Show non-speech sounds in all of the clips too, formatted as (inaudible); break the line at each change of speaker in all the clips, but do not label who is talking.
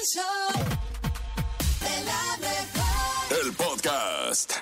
El show de la mejor.
El podcast.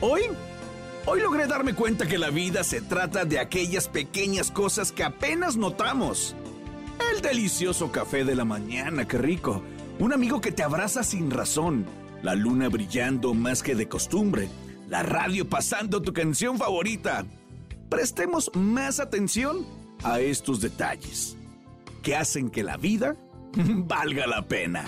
Hoy, hoy logré darme cuenta que la vida se trata de aquellas pequeñas cosas que apenas notamos. El delicioso café de la mañana, qué rico. Un amigo que te abraza sin razón. La luna brillando más que de costumbre. La radio pasando tu canción favorita. Prestemos más atención a estos detalles que hacen que la vida (laughs) valga la pena.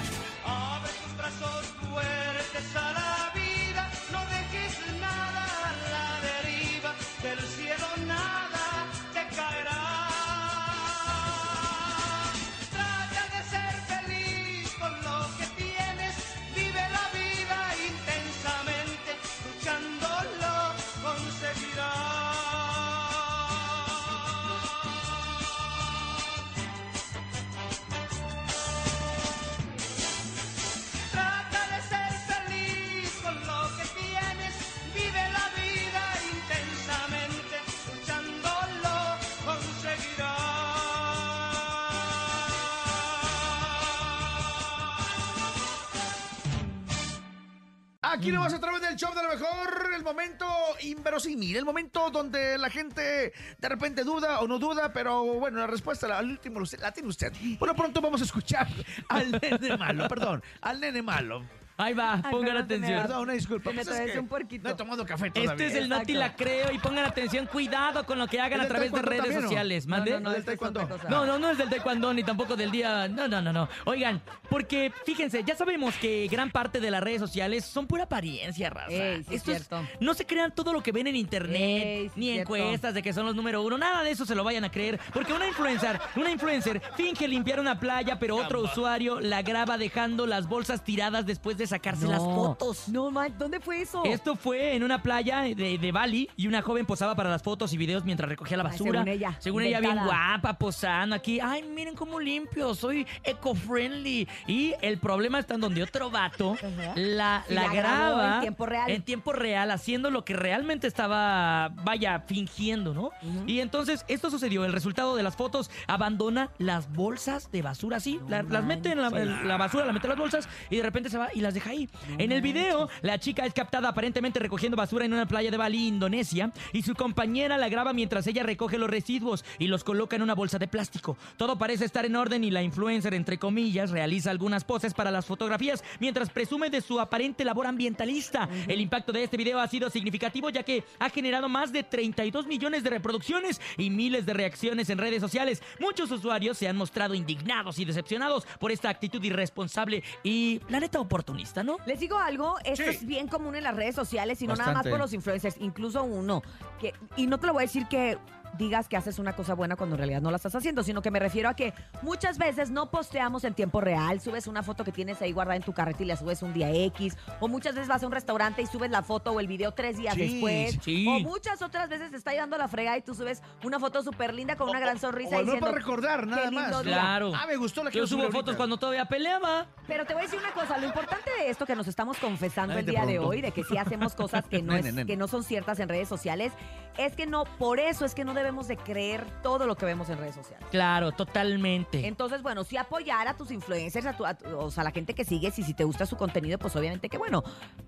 Aquí nomás a través del show de lo mejor, el momento inverosímil, el momento donde la gente de repente duda o no duda, pero bueno, la respuesta al último la tiene usted. Bueno, pronto vamos a escuchar al nene malo, perdón, al nene malo.
Ahí va,
Ay,
pongan
perdón,
atención.
señor.
Perdón, una disculpa. Pues es que
un puerquito.
No he tomado café todavía.
Este es el Noti la creo y pongan atención, cuidado con lo que hagan
¿El
a
del
través de redes
también, no?
sociales.
No,
¿Mande?
no, no,
del
es otra
taekwondo.
No, no, no es del taekwondo ni tampoco del día. No, no, no, no. Oigan, porque fíjense, ya sabemos que gran parte de las redes sociales son pura apariencia, raza.
Ey, sí es
Esto
cierto.
no se crean todo lo que ven en internet,
Ey, sí
ni
es cierto.
encuestas de que son los número uno. Nada de eso se lo vayan a creer. Porque una influencer, una influencer finge limpiar una playa, pero otro usuario la graba dejando las bolsas tiradas después de sacarse las fotos.
No, man, ¿dónde fue eso?
Esto fue en una playa de, de Bali y una joven posaba para las fotos y videos mientras recogía la
Ay,
basura.
según ella,
Según ella, bien
inventada.
guapa, posando aquí. Ay, miren cómo limpio, soy eco-friendly. Y el problema está en donde otro vato
Ajá.
la,
Y
la
la grabó
graba
en tiempo real.
en tiempo real, haciendo lo que realmente estaba, vaya, fingiendo, ¿no? Y entonces esto sucedió. El resultado de las fotos abandona las bolsas de basura la- las mete en la, en la basura, la mete en las bolsas y de repente se va y las deja ahí. en el video, la chica es captada aparentemente recogiendo basura en una playa de Bali, Indonesia, y su compañera la graba mientras ella recoge los residuos y los coloca en una bolsa de plástico. Todo parece estar en orden y la influencer, entre comillas, realiza algunas poses para las fotografías mientras presume de su aparente labor ambientalista. El impacto de este video ha sido significativo ya que ha generado más de 32 millones de reproducciones y miles de reacciones en redes sociales. Muchos usuarios se han mostrado indignados y decepcionados por esta actitud irresponsable y la neta oportunista, ¿no?
Les digo algo, esto
Sí.
es bien común en las redes sociales y no nada más
Bastante.
por los influencers, incluso uno. Que, y no te lo voy a decir que digas que haces una cosa buena cuando en realidad no la estás haciendo, sino que me refiero a que muchas veces no posteamos en tiempo real, subes una foto que tienes ahí guardada en tu carreta y la subes un día X, o muchas veces vas a un restaurante y subes la foto o el video tres días
Sí,
después,
sí.
o muchas otras veces te está llevando la frega y tú subes una foto súper linda con una
O-
gran
o-
sonrisa
o no
diciendo,
para recordar, nada
"Qué lindo
más.
día".
Claro.
Ah, me gustó la que
Yo
yo
subo fotos
ahorita.
cuando todavía peleaba.
Pero te voy a decir una cosa, lo importante de esto que nos estamos confesando el día de hoy, de que sí hacemos cosas que (laughs) no,
Nene,
es-
nene.
que no son ciertas en redes sociales, es que no, por eso es que no debemos de creer todo lo que vemos en redes sociales.
Claro, totalmente.
Entonces, bueno, sí apoyar a tus influencers, a tu- a tu- o sea, a la gente que sigues y si te gusta su contenido, pues obviamente que bueno.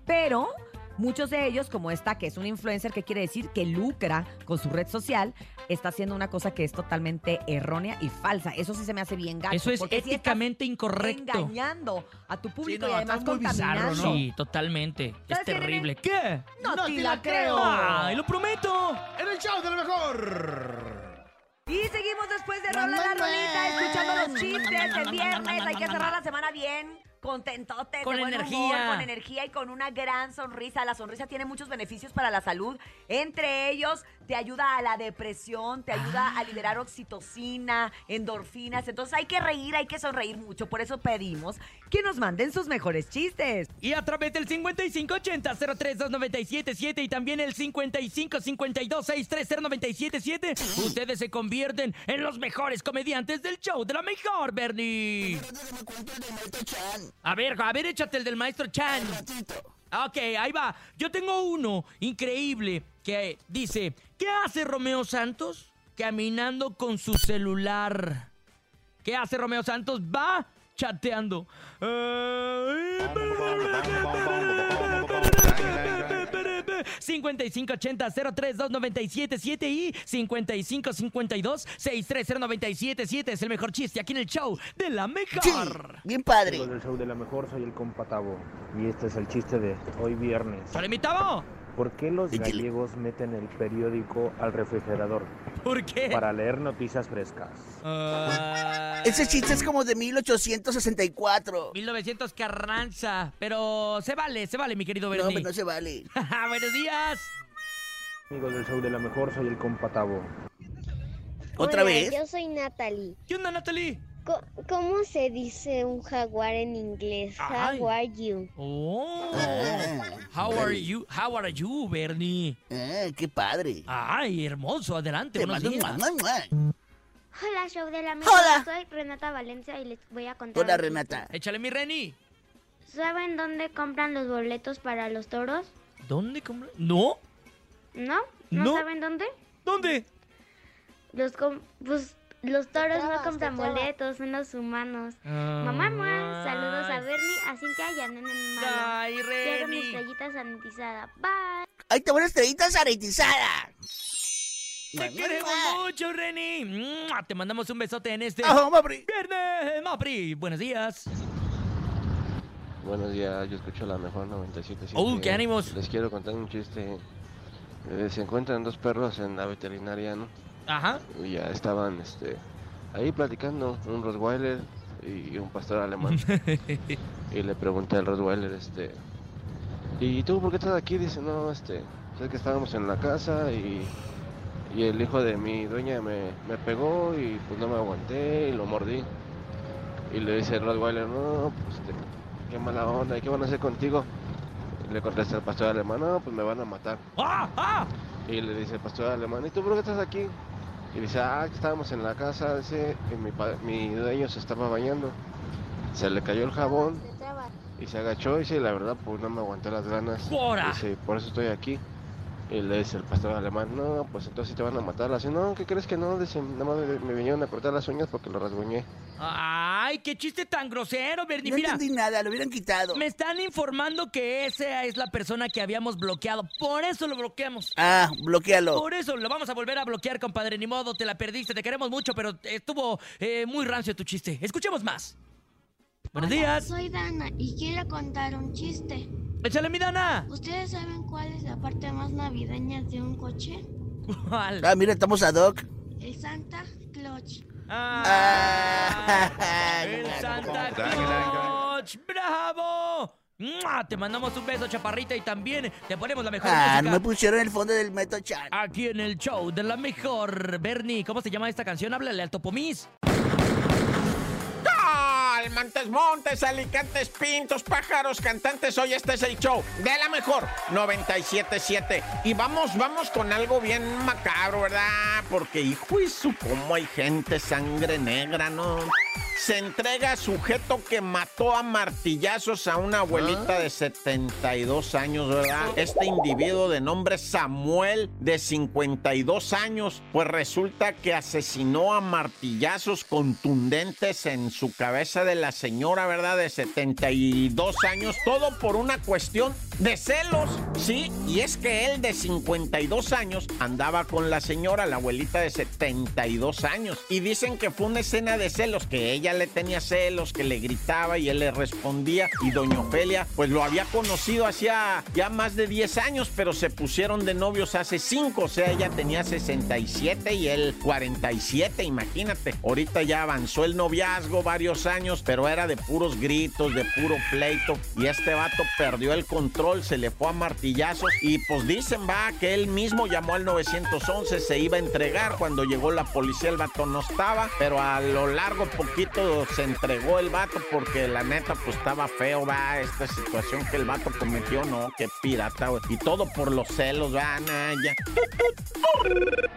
Pero muchos de ellos, como esta que es un influencer, que quiere decir que lucra con su red social, está haciendo una cosa que es totalmente errónea y falsa. Eso sí se me hace bien gacho.
Eso es éticamente incorrecto.
engañando a tu público
no,
y además
muy bizarro,
contaminando.
¿no?
Sí, totalmente. Es terrible. ¿Qué?
No,
No
te
te
la
la
creo.
creo.
¡Ay, lo
viernes. Hay que cerrar la semana bien. Contentotes,
Con
de buen
energía.
humor, con energía y con una gran sonrisa. La sonrisa tiene muchos beneficios para la salud. Entre ellos, te ayuda a la depresión, te ayuda a liberar oxitocina, endorfinas. Entonces hay que reír, hay que sonreír mucho. Por eso pedimos que nos manden sus mejores chistes.
Y a través del 5580-032977 y también el 5552-630977, ustedes se convierten en los mejores comediantes del show de la mejor, Bernie. A ver, a ver, échate el del maestro Chan. Ok, ahí va. Yo tengo uno increíble. que dice, ¿qué hace Romeo Santos? Caminando con su celular. ¿Qué hace Romeo Santos? Va chateando. Ay, 5580-032977 y 5552-630977 es el mejor chiste aquí en el show de la mejor.
Sí, bien padre.
Amigos del show de la mejor, soy el compa Tavo. Y este es el chiste de hoy viernes.
¿Sale mi Tavo?
¿Por qué los gallegos meten el periódico al refrigerador?
¿Por qué?
Para leer noticias frescas.
Ah,
Ese chiste es como de 1864.
1900 Carranza, pero se vale, se vale, mi querido
No,
Bernie.
pero no se vale. (laughs)
Buenos días.
Amigos del show de la mejor, soy el compa Tavo.
¿Otra
Hola,
vez?
Yo soy Natalie.
¿Qué onda, Natalie?
¿Cómo se dice un jaguar en inglés?
Ay.
How are you?
Oh.
Ah,
How are you? How are you, Bernie?
ah, qué padre.
Ay, hermoso, adelante,
Te
buenos
un.
Hola, show de la
Hola.
Soy Renata Valencia y les voy a contar.
Hola. Renata.
Échale mi Reni.
¿Saben dónde compran los boletos para los toros?
¿Dónde compra? ¿No?
¿No? ¿No,
No.
saben dónde?
¿Dónde?
Los com- pues los toros no compran boletos, son los humanos. Mamá, mamá, saludos a Bernie, a Cintia y a Nene.
Ay,
Quiero mi estrellita sanitizada. Bye.
Ahí te van estrellita sanitizada.
Te queremos mucho, Reni. Mua, Te mandamos un besote en este
Ah, Mapri.
viernes, Mapri. Buenos días.
Buenos días, yo escucho la mejor 97.
¡Uh, qué ánimos!
Les quiero contar un chiste. Eh, se encuentran dos perros en la veterinaria, ¿no?
Ajá.
Y ya estaban este, ahí platicando, un Rottweiler y un pastor alemán. (laughs) y le pregunté al Rottweiler, este, ¿y tú por qué estás aquí? Dice, no, este, es que estábamos en la casa y, y el hijo de mi dueña me, me pegó y pues no me aguanté y lo mordí. Y le dice el Rottweiler, no, pues este, qué mala onda, ¿y qué van a hacer contigo? Y le contesta el pastor alemán, no, pues me van a matar.
¡Ah! ¡Ah!
Y le dice el pastor alemán, ¿y tú por qué estás aquí? Y dice, ah, que estábamos en la casa, dice, y mi, mi dueño se estaba bañando. Se le cayó el jabón y se agachó y dice, la verdad, pues no me aguanté las ganas.
¡Fora!
Dice, por eso estoy aquí. Y le dice el pastor alemán, no, pues entonces sí te van a matar. Dice, no, ¿qué crees que no? Dice, nada más me, me vinieron a cortar las uñas porque lo rasguñé.
¡Ay, qué chiste tan grosero, Bernie!
No
Mira,
entendí nada, lo hubieran quitado.
me están informando que esa es la persona que habíamos bloqueado. Por eso lo bloqueamos.
Ah, bloquealo.
Por eso lo vamos a volver a bloquear, compadre. Ni modo, te la perdiste. Te queremos mucho, pero estuvo eh, muy rancio tu chiste. Escuchemos más. Buenos días.
Soy Dana y quiero contar un chiste.
Échale mi dana.
¿Ustedes saben cuál es la parte más navideña de un coche?
¿Cuál?
Ah, mira, estamos a Doc.
El Santa Clutch.
Ah, el. Santa Claus. ¡Bravo! Te mandamos un beso, chaparrita, y también te ponemos la mejor
Ah,
música
no me pusieron el fondo del Meto Chan.
aquí en el show de la mejor. Bernie, ¿cómo se llama esta canción? Háblale al Topomis.
Montes, montes, alicantes, pintos, pájaros, cantantes. Hoy este es el show de la mejor 977. Y vamos, vamos con algo bien macabro, ¿verdad? Porque, hijo y su, cómo hay gente sangre negra, ¿no? Se entrega sujeto que mató a martillazos a una abuelita de 72 años, ¿verdad? Este individuo de nombre Samuel, de 52 años, pues resulta que asesinó a martillazos contundentes en su cabeza de la señora, ¿verdad? De 72 años, todo por una cuestión de celos, ¿sí? Y es que él de 52 años andaba con la señora, la abuelita de 72 años, y dicen que fue una escena de celos, que ella le tenía celos, que le gritaba y él le respondía, y doña Ofelia, pues lo había conocido hacía ya más de 10 años, pero se pusieron de novios hace 5, o sea, ella tenía 67 y él 47, imagínate. Ahorita ya avanzó el noviazgo varios años, pero era de puros gritos, de puro pleito, y este vato perdió el control, se le fue a martillazos, y pues dicen, va, que él mismo llamó al 911, se iba a entregar, cuando llegó la policía el vato no estaba, pero a lo largo, poquito se entregó el vato porque la neta pues estaba feo, va, esta situación que el vato cometió, no, qué pirata. Y todo por los celos, va.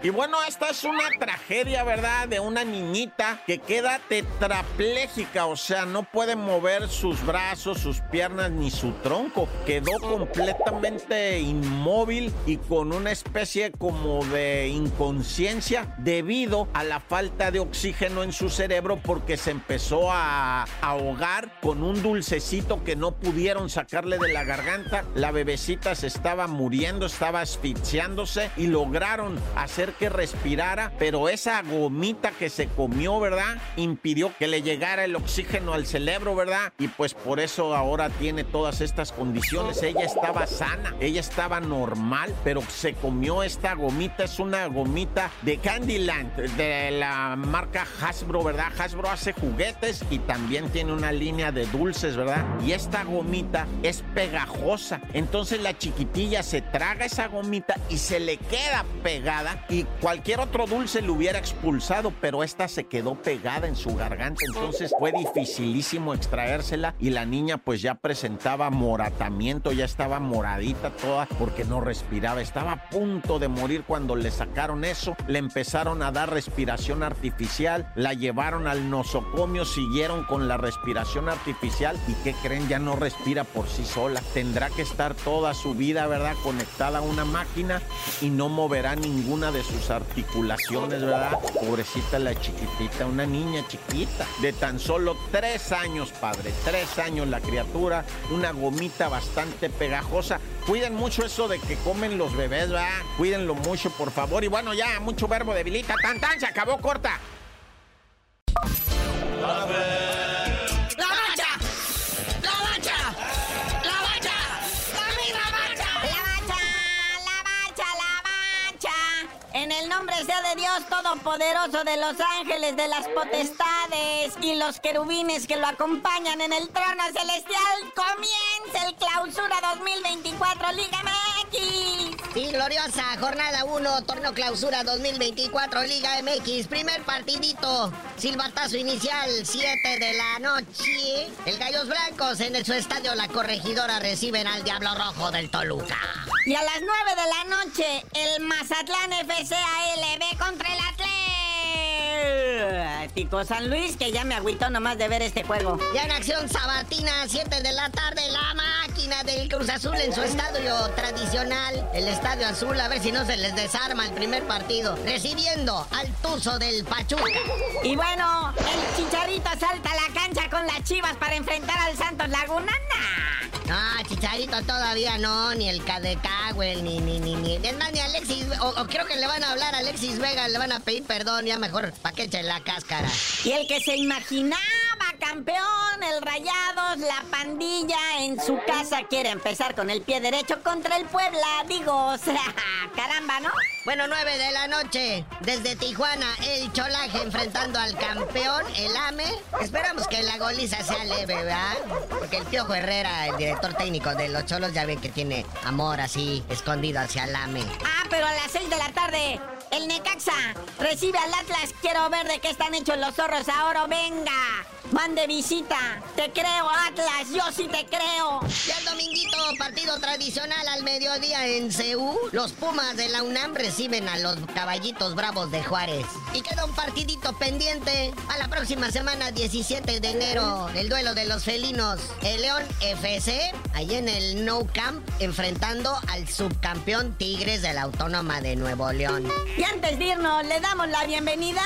Y bueno, esta es una tragedia, ¿verdad? De una niñita que queda tetrapléjica, o sea, no puede mover sus brazos, sus piernas ni su tronco. Quedó completamente inmóvil y con una especie como de inconsciencia debido a la falta de oxígeno en su cerebro porque se empezó a ahogar con un dulcecito que no pudieron sacarle de la garganta. La bebecita se estaba muriendo, estaba asfixiándose y lograron hacer que respirara, pero esa gomita que se comió, ¿verdad? Impidió que le llegara el oxígeno al cerebro, ¿verdad? Y pues por eso ahora tiene todas estas condiciones. Ella estaba sana, ella estaba normal, pero se comió esta gomita, es una gomita de Candyland, de la marca Hasbro, ¿verdad? Hasbro hace juguetes y también tiene una línea de dulces, ¿verdad? Y esta gomita es pegajosa. Entonces la chiquitilla se traga esa gomita y se le queda pegada y cualquier otro dulce le hubiera expulsado, pero esta se quedó pegada en su garganta. Entonces fue dificilísimo extraérsela y la niña pues ya presentaba moratamiento, ya estaba moradita toda porque no respiraba. Estaba a punto de morir cuando le sacaron eso. Le empezaron a dar respiración artificial, la llevaron al nosocomio, siguieron con la respiración artificial y ¿qué creen? Ya no respira por sí sola. Tendrá que estar toda su vida, ¿verdad? Conectada a una máquina y no moverá ninguna de sus articulaciones, ¿verdad? Pobrecita la chiquitita, una niña chiquita de tan solo tres años, padre. Tres años la criatura, una gomita bastante pegajosa. Cuiden mucho eso de que comen los bebés, ¿verdad? Cuídenlo mucho, por favor. Y bueno, ya, mucho verbo debilita. Tan, tan, se acabó corta.
¡La mancha! ¡La mancha! ¡La mancha! ¡La misma mancha!
La mancha, la mancha, la mancha. En el nombre sea de Dios Todopoderoso, de los ángeles, de las potestades y los querubines que lo acompañan en el trono celestial, comienza el clausura 2024 Liga MX.
Sí, gloriosa, jornada 1, torneo clausura 2024, Liga MX, primer partidito, silbatazo inicial, 7 de la noche. El Gallos Blancos en el- su estadio La Corregidora reciben al Diablo Rojo del Toluca.
Y a las 9 de la noche, el Mazatlán FC ALB contra el Atlético San Luis, que ya me agüitó nomás de ver este juego.
Ya en acción sabatina, 7 de la tarde, la máquina del Cruz Azul en su estadio tradicional, el Estadio Azul, a ver si no se les desarma el primer partido, recibiendo al Tuzo del Pachuca.
Y bueno, el Chicharito salta a la cancha con las chivas para enfrentar al Santos Laguna. Nah.
Ah, Chicharito todavía no, ni el Cadecagüel, ni, ni, ni, ni. Es más, ni Alexis, o, o creo que le van a hablar a Alexis Vega, le van a pedir perdón, ya mejor, pa' que echen la cáscara.
Y el que se imaginaba campeón, el Rayados, la pandilla en su casa quiere empezar con el pie derecho contra el Puebla. Digo, o sea, (laughs) caramba, ¿no?
Bueno, 9 de la noche, desde Tijuana, el Cholaje enfrentando al campeón, el AME. Esperamos que la goliza sea leve, ¿verdad? Porque el Piojo Herrera, el director técnico de los Cholos, ya ve que tiene amor así, escondido hacia el AME.
Ah, pero a las 6 de la tarde, el Necaxa recibe al Atlas. Quiero ver de qué están hechos los zorros ahora. Venga, van de visita. Te creo, Atlas, yo sí te creo.
Y el dominguito, partido tradicional al mediodía en Ceú. Los Pumas de la UNAM reciben a los caballitos bravos de Juárez. Y queda un partidito pendiente a la próxima semana, 17 de enero, el duelo de los felinos. El León FC, ahí en el No Camp, enfrentando al subcampeón Tigres de la Autónoma de Nuevo León.
Y antes de irnos, le damos la bienvenida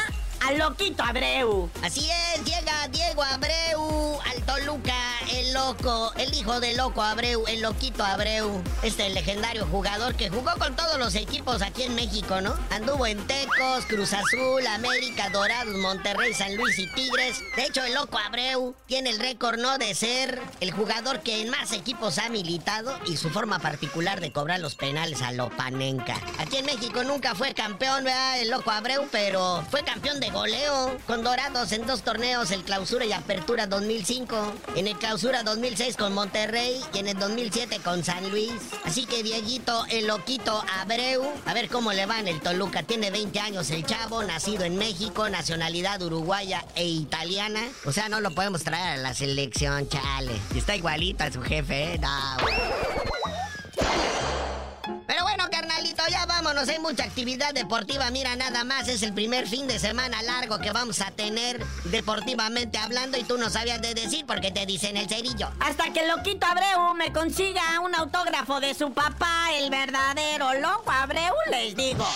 al Loquito Abreu.
Así es, llega Diego Abreu al Toluca, el loco, el hijo del loco Abreu, el loquito Abreu, este legendario jugador que jugó con todos los equipos aquí en México, ¿no? Anduvo en Tecos, Cruz Azul, América, Dorados, Monterrey, San Luis y Tigres. De hecho, el loco Abreu tiene el récord, ¿no? De ser el jugador que en más equipos ha militado y su forma particular de cobrar los penales a lo panenca. Aquí en México nunca fue campeón, ¿verdad? El loco Abreu, pero fue campeón de goleo con Dorados en dos torneos, el Clausura y Apertura 2005. En el Clausura clausura 2006 con Monterrey y en el 2007 con San Luis. Así que Dieguito, el loquito Abreu, a ver cómo le va en el Toluca. Tiene 20 años el chavo, nacido en México, nacionalidad uruguaya e italiana. O sea, no lo podemos traer a la selección, chale. Está igualito a su jefe, ¿eh? No. Vámonos. Hay mucha actividad deportiva. Mira, nada más. Es el primer fin de semana largo que vamos a tener deportivamente hablando y tú no sabías de decir porque te dicen el cerillo.
Hasta que loquito Abreu me consiga un autógrafo de su papá, el verdadero loco Abreu, les digo.